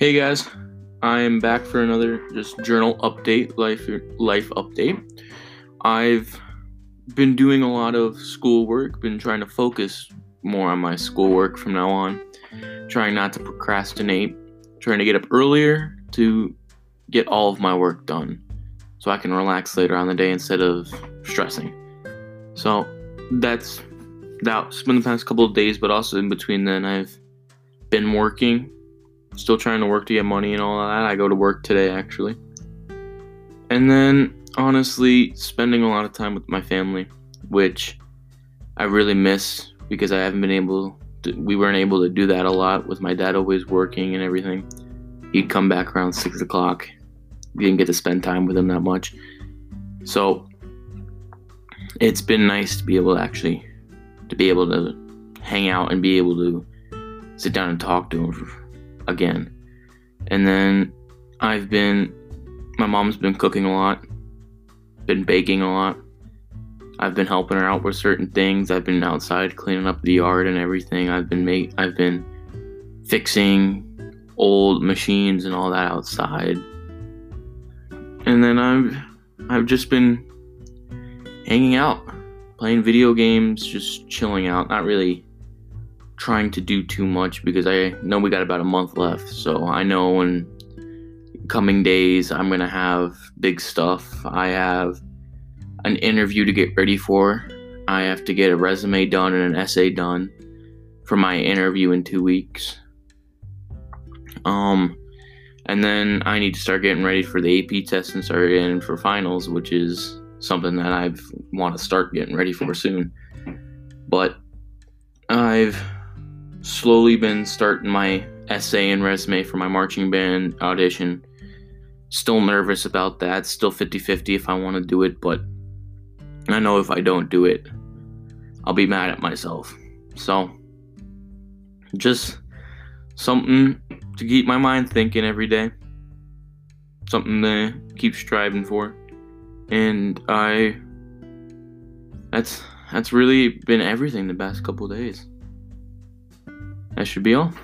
Hey guys, I am back for another just journal update, life life update. I've been doing a lot of schoolwork, been trying to focus more on my schoolwork from now on, trying not to procrastinate, trying to get up earlier to get all of my work done so I can relax later on the day instead of stressing. So that's that's been the past couple of days, but also in between then I've been working still trying to work to get money and all that. I go to work today actually. And then honestly, spending a lot of time with my family, which I really miss because I haven't been able to, we weren't able to do that a lot with my dad always working and everything. He'd come back around six o'clock. We didn't get to spend time with him that much. So it's been nice to be able to actually to be able to hang out and be able to sit down and talk to him again. And then I've been, my mom's been cooking a lot, been baking a lot. I've been helping her out with certain things. I've been outside cleaning up the yard and everything. I've been make, I've been fixing old machines and all that outside. And then I've I've just been hanging out, playing video games, just chilling out, not really trying to do too much because I know we got about a month left. So I know in coming days I'm going to have big stuff. I have an interview to get ready for. I have to get a resume done and an essay done for my interview in 2 weeks. Um and then I need to start getting ready for the AP test and start getting for finals, which is something that I want to start getting ready for soon. But I've slowly been starting my essay and resume for my marching band audition. Still nervous about that. Still 50 50 if I want to do it, but I know if I don't do it, I'll be mad at myself. So, just something to keep my mind thinking every day. Something to keep striving for. And I that's that's really been everything the past couple days. That should be all.